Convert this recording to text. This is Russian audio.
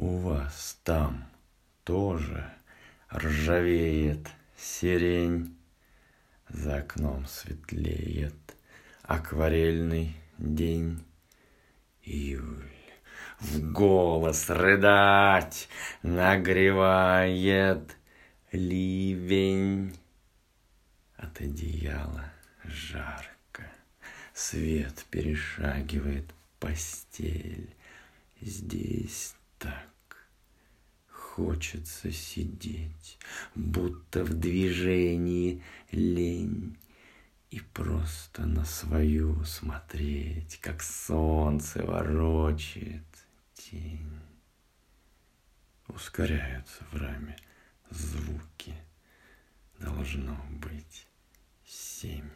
У вас там тоже ржавеет сирень, За окном светлеет акварельный день. Июль в голос рыдать нагревает ливень. От одеяла жарко, свет перешагивает постель. Здесь хочется сидеть, будто в движении лень. И просто на свою смотреть, как солнце ворочает тень. Ускоряются в раме звуки, должно быть семь.